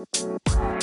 Música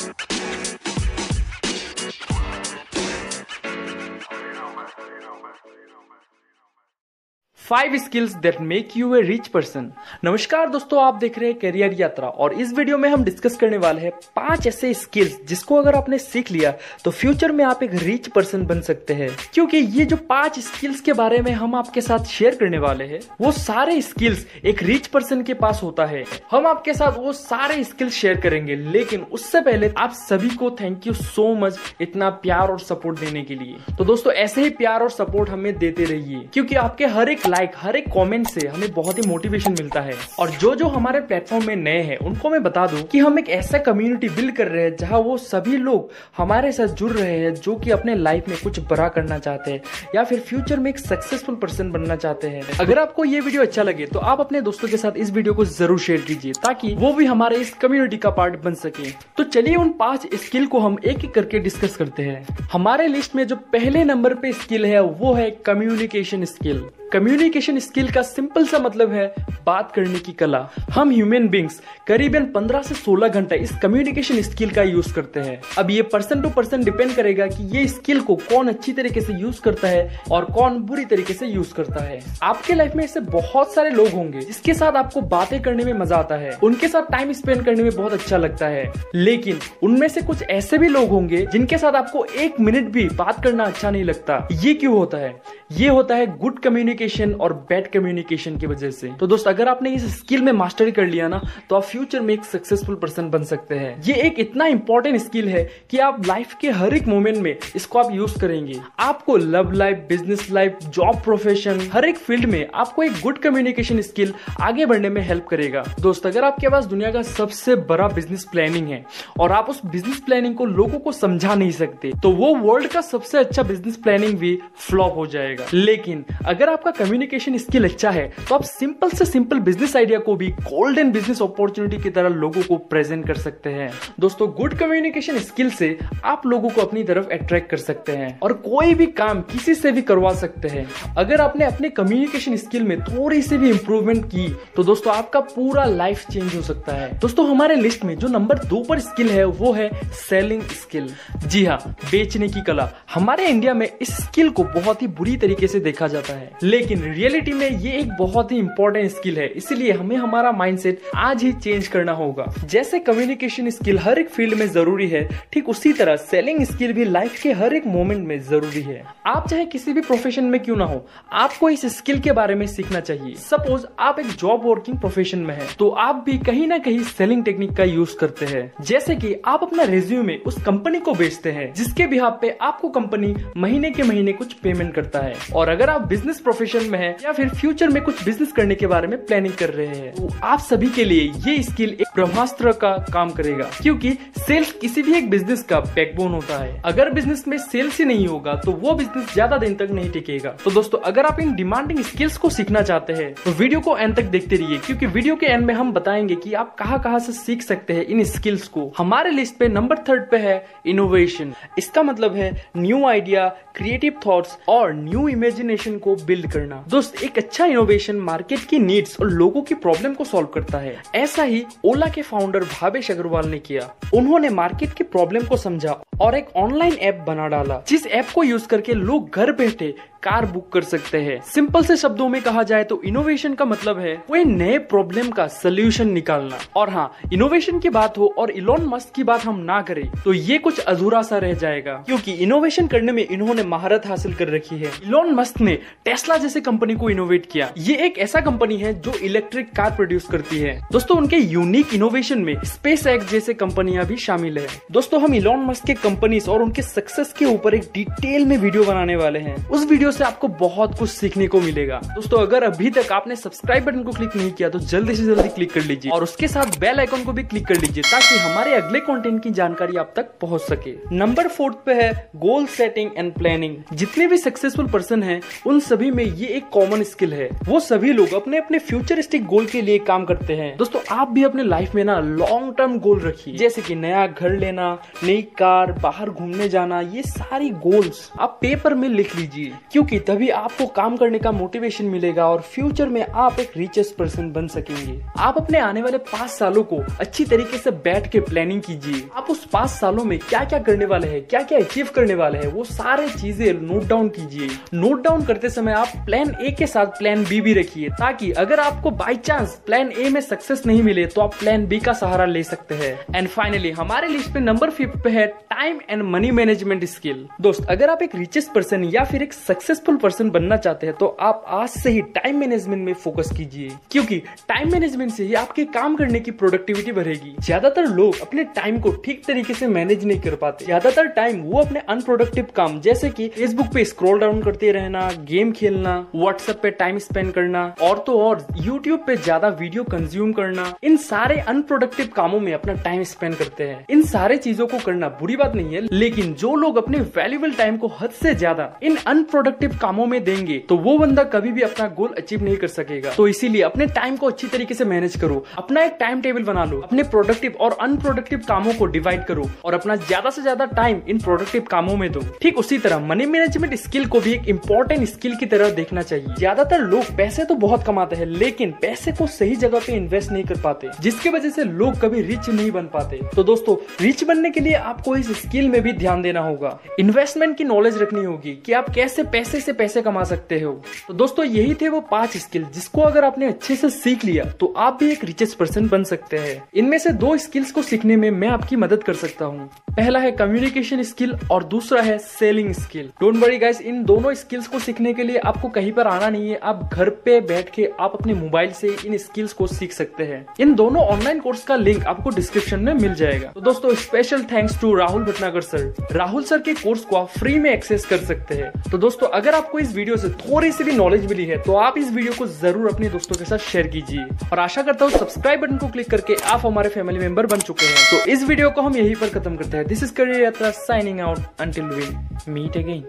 five skills that make you a rich person नमस्कार दोस्तों, आप देख रहे हैं करियर यात्रा और इस वीडियो में हम डिस्कस करने वाले हैं पाँच ऐसे स्किल्स जिसको अगर आपने सीख लिया तो फ्यूचर में आप एक रिच पर्सन बन सकते हैं। क्योंकि ये जो पाँच स्किल्स के बारे में हम आपके साथ शेयर करने वाले हैं, वो सारे स्किल्स एक रिच पर्सन के पास होता है। हम आपके साथ वो सारे स्किल्स शेयर करेंगे, लेकिन उससे पहले आप सभी को थैंक यू सो मच इतना प्यार और सपोर्ट देने के लिए। तो दोस्तों, ऐसे ही प्यार और सपोर्ट हमें देते रहिए, क्योंकि आपके हर एक लाइक हर एक कमेंट से हमें बहुत ही मोटिवेशन मिलता है। और जो जो हमारे प्लेटफॉर्म में नए हैं, उनको मैं बता दूँ कि हम एक ऐसा कम्युनिटी बिल्ड कर रहे हैं जहाँ वो सभी लोग हमारे साथ जुड़ रहे हैं जो कि अपने लाइफ में कुछ बड़ा करना चाहते हैं या फिर फ्यूचर में एक सक्सेसफुल पर्सन बनना चाहते हैं। अगर आपको ये वीडियो अच्छा लगे तो आप अपने दोस्तों के साथ इस वीडियो को ज़रूर शेयर कीजिए ताकि वो भी हमारे इस कम्युनिटी का पार्ट बन सके। तो चलिए उन पाँच स्किल को हम एक एक करके डिस्कस करते हैं। हमारे लिस्ट में जो पहले नंबर पे स्किल है, वो है कम्युनिकेशन स्किल कम्युनिकेशन स्किल का सिंपल सा मतलब है बात करने की कला। हम ह्यूमन बींग्स करीबन 15 से 16 घंटा इस कम्युनिकेशन स्किल का यूज़ करते हैं। अब ये पर्सन टू पर्सन डिपेंड करेगा कि ये स्किल को कौन अच्छी तरीके से यूज़ करता है और कौन बुरी तरीके से यूज़ करता है। आपके लाइफ में ऐसे बहुत सारे लोग होंगे, जिसके साथ आपको बातें करने में मज़ा आता है। उनके साथ टाइम स्पेंड करने में बहुत अच्छा लगता है। लेकिन उनमें से कुछ ऐसे भी लोग होंगे, जिनके साथ आपको एक मिनट भी बात करना अच्छा नहीं लगता। ये क्यों होता है? ये होता है गुड कम्युनिकेशन और बैड कम्युनिकेशन की वजह से। तो दोस्त, अगर आपने इस स्किल में मास्टरी कर लिया ना तो आप फ्यूचर में एक सक्सेसफुल पर्सन बन सकते हैं। ये एक इतना इंपॉर्टेंट स्किल है कि आप लाइफ के हर एक मोमेंट में इसको आप यूज़ करेंगे। आपको love life business life job profession हर एक फ़ील्ड में आपको एक गुड कम्युनिकेशन स्किल आगे बढ़ने में हेल्प करेगा। दोस्त, अगर आपके पास दुनिया का सबसे बड़ा बिज़नेस प्लानिंग है और आप उस बिज़नेस प्लानिंग को लोगों को समझा नहीं सकते तो वो वर्ल्ड का सबसे अच्छा बिज़नेस प्लानिंग भी फ्लॉप हो जाएगा। लेकिन अगर आपका कम्युनिकेशन स्किल अच्छा है तो आप सिंपल से सिंपल बिज़नेस आइडिया को भी गोल्डन बिज़नेस अपॉर्चुनिटी की तरह लोगों को प्रेजेंट कर सकते हैं। दोस्तों गुड कम्युनिकेशन स्किल से आप लोगों को अपनी तरफ़ अट्रैक्ट कर सकते हैं और कोई भी काम किसी से भी करवा सकते हैं। अगर आपने अपने कम्युनिकेशन स्किल में थोड़ी सी भी इंप्रूवमेंट की तो दोस्तों आपका पूरा लाइफ चेंज हो सकता है। दोस्तों, हमारे लिस्ट में जो नंबर दो पर स्किल है, वो है सेलिंग स्किल जी हाँ बेचने की कला। हमारे इंडिया में इस स्किल को बहुत ही बुरी तरीके से देखा जाता है। लेकिन रियलिटी में ये एक बहुत ही इंपॉर्टेंट स्किल है, इसलिए हमें हमारा माइंडसेट आज ही चेंज करना होगा। जैसे कम्युनिकेशन स्किल हर एक फ़ील्ड में ज़रूरी है, ठीक उसी तरह सेलिंग स्किल भी लाइफ के हर एक मोमेंट में ज़रूरी है। आप चाहे किसी भी प्रोफेशन में क्यों ना हो, आपको इस स्किल के बारे में सीखना चाहिए। सपोज़ आप एक जॉब वर्किंग प्रोफेशन में है तो आप भी कहीं ना कहीं सेलिंग टेक्निक का यूज़ करते हैं। जैसे कि आप अपना रेज्यूम उस कंपनी को बेचते हैं, जिसके बिहार पे आपको कंपनी महीने के महीने कुछ पेमेंट करता है। और अगर आप बिज़नेस प्रोफेशन में हैं या फिर फ्यूचर में कुछ बिज़नेस करने के बारे में प्लानिंग कर रहे हैं? तो आप सभी के लिए ये स्किल एक ब्रह्मास्त्र का काम करेगा, क्योंकि सेल्स किसी भी एक बिज़नेस का बैकबोन होता है। अगर बिज़नेस में सेल्स ही नहीं होगा तो वो बिज़नेस ज़्यादा दिन तक नहीं टिकेगा। तो दोस्तों, अगर आप इन डिमांडिंग स्किल्स को सीखना चाहते हैं तो वीडियो को एंड तक देखते रहिए, क्योंकि वीडियो के एंड में हम बताएँगे कि आप कहाँ कहाँ से सीख सकते हैं इन स्किल्स को। हमारे लिस्ट पे नंबर थर्ड पे है इनोवेशन इसका मतलब है न्यू आइडिया क्रिएटिव थॉट्स और न्यू इमेजिनेशन को बिल्ड करना। दोस्त, एक अच्छा इनोवेशन मार्केट की नीड्स और लोगों की प्रॉब्लम को सॉल्व करता है। ऐसा ही ओला के फाउंडर भावेश अग्रवाल ने किया। उन्होंने मार्केट की प्रॉब्लम को समझा और एक ऑनलाइन ऐप बना डाला, जिस ऐप को यूज़ करके लोग घर बैठे कार बुक कर सकते हैं। सिंपल से शब्दों में कहा जाए तो इनोवेशन का मतलब है कोई नए प्रॉब्लम का सोल्यूशन निकालना। और हाँ इनोवेशन की बात हो और इलोन मस्क की बात हम ना करें तो ये कुछ अधूरा सा रह जाएगा। क्योंकि इनोवेशन करने में इन्होंने महारत हासिल कर रखी है। इलोन मस्क ने टेस्ला जैसे कंपनी को इनोवेट किया। ये एक ऐसा कंपनी है जो इलेक्ट्रिक कार प्रोड्यूस करती है। दोस्तों, उनके यूनिक इनोवेशन में स्पेस एक्स जैसे कंपनियाँ भी शामिल है। दोस्तों, हम इलोन मस्क के कंपनीज़ और उनके सक्सेस के ऊपर एक डिटेल में वीडियो बनाने वाले हैं। उस वीडियो से आपको बहुत कुछ सीखने को मिलेगा। दोस्तों, अगर अभी तक आपने सब्सक्राइब बटन को क्लिक नहीं किया तो जल्दी से जल्दी क्लिक कर लीजिए। और उसके साथ बेल आइकन को भी क्लिक कर लीजिए, ताकि हमारे अगले कंटेंट की जानकारी आप तक पहुँच सके। नंबर फोर्थ पे है गोल सेटिंग एंड प्लानिंग जितने भी सक्सेसफुल पर्सन है, उन सभी में ये एक कॉमन स्किल है। वो सभी लोग अपने अपने फ्यूचरिस्टिक गोल के लिए काम करते हैं। दोस्तों, आप भी अपने लाइफ में ना लॉन्ग टर्म गोल रखिए। जैसे कि नया घर लेना, नई कार, बाहर घूमने जाना, ये सारी गोल्स आप पेपर में लिख लीजिए। क्योंकि तभी आपको काम करने का मोटिवेशन मिलेगा और फ्यूचर में आप एक रिचेस्ट पर्सन बन सकेंगे। आप अपने आने वाले पाँच सालों को अच्छी तरीके से बैठ के प्लानिंग कीजिए। आप उस पाँच सालों में क्या क्या करने वाले हैं क्या क्या अचीव करने वाले हैं, वो सारे चीज़ें नोट डाउन कीजिए। नोट डाउन करते समय आप प्लान ए के साथ प्लान बी भी रखिए, ताकि अगर आपको बाई चांस प्लान ए में सक्सेस नहीं मिले तो आप प्लान बी का सहारा ले सकते हैं। एंड फाइनली हमारे लिस्ट पे नंबर फिफ्थ पे है time and money management skill दोस्त, अगर आप एक रिचेस्ट पर्सन या फिर एक सक्सेसफुल पर्सन बनना चाहते हैं तो आप आज से ही टाइम मैनेजमेंट में फोकस कीजिए। क्योंकि टाइम मैनेजमेंट से ही आपके काम करने की प्रोडक्टिविटी बढ़ेगी। ज़्यादातर लोग अपने टाइम को ठीक तरीके से मैनेज नहीं कर पाते। ज़्यादातर टाइम वो अपने अनप्रोडक्टिव काम, जैसे की फेसबुक पे स्क्रोल डाउन करते रहना गेम खेलना व्हाट्सएप पे टाइम स्पेंड करना, और तो और यूट्यूब पे ज़्यादा वीडियो कंज्यूम करना। इन सारे अनप्रोडक्टिव कामों में अपना टाइम स्पेंड करते हैं। इन सारे चीज़ों को करना बुरी बात नहीं है, लेकिन जो लोग अपने वैल्यूबल टाइम को हद से ज़्यादा इन अनप्रोडक्टिव कामों में देंगे तो वो बंदा कभी भी अपना गोल अचीव नहीं कर सकेगा। तो इसीलिए अपने टाइम को अच्छी तरीके से मैनेज करो, अपना एक टाइम टेबल बना लो, अपने प्रोडक्टिव और अनप्रोडक्टिव कामों को डिवाइड करो और अपना ज़्यादा से ज़्यादा टाइम इन प्रोडक्टिव कामों में दो। ठीक उसी तरह मनी मैनेजमेंट स्किल को भी एक इम्पोर्टेंट स्किल की तरह देखना चाहिए। ज़्यादातर लोग पैसे तो बहुत कमाते हैं, लेकिन पैसे को सही जगह पे इन्वेस्ट नहीं कर पाते, जिसकी वजह से लोग कभी रिच नहीं बन पाते। तो दोस्तों रिच बनने के लिए आपको इस स्किल में भी ध्यान देना होगा। इन्वेस्टमेंट की नॉलेज रखनी होगी कि आप कैसे पैसे से पैसे कमा सकते हो? तो दोस्तों, यही थे वो पाँच स्किल जिसको अगर आपने अच्छे से सीख लिया तो आप भी एक रिचेस्ट पर्सन बन सकते हैं। इनमें से दो स्किल्स को सीखने में मैं आपकी मदद कर सकता हूँ। पहला है कम्युनिकेशन स्किल और दूसरा है selling skill don't worry guys इन दोनों स्किल्स को सीखने के लिए आपको कहीं पर आना नहीं है। आप घर पे बैठ के आप अपने मोबाइल से इन स्किल्स को सीख सकते हैं। इन दोनों ऑनलाइन कोर्स का लिंक आपको डिस्क्रिप्शन में मिल जाएगा। तो दोस्तों special thanks to Rahul Bhatnagar sir Rahul sir के कोर्स को आप फ्री में एक्सेस कर सकते हैं। तो दोस्तों अगर आपको इस वीडियो से थोड़ी सी भी नॉलेज मिली है तो आप इस वीडियो को ज़रूर अपने दोस्तों के साथ शेयर कीजिए। और आशा करता हूँ सब्सक्राइब बटन को क्लिक करके आप हमारे फैमिली मेंबर बन चुके हैं। तो इस वीडियो को हम यहीं पर खत्म करते हैं। This is career Yatra signing out until we meet again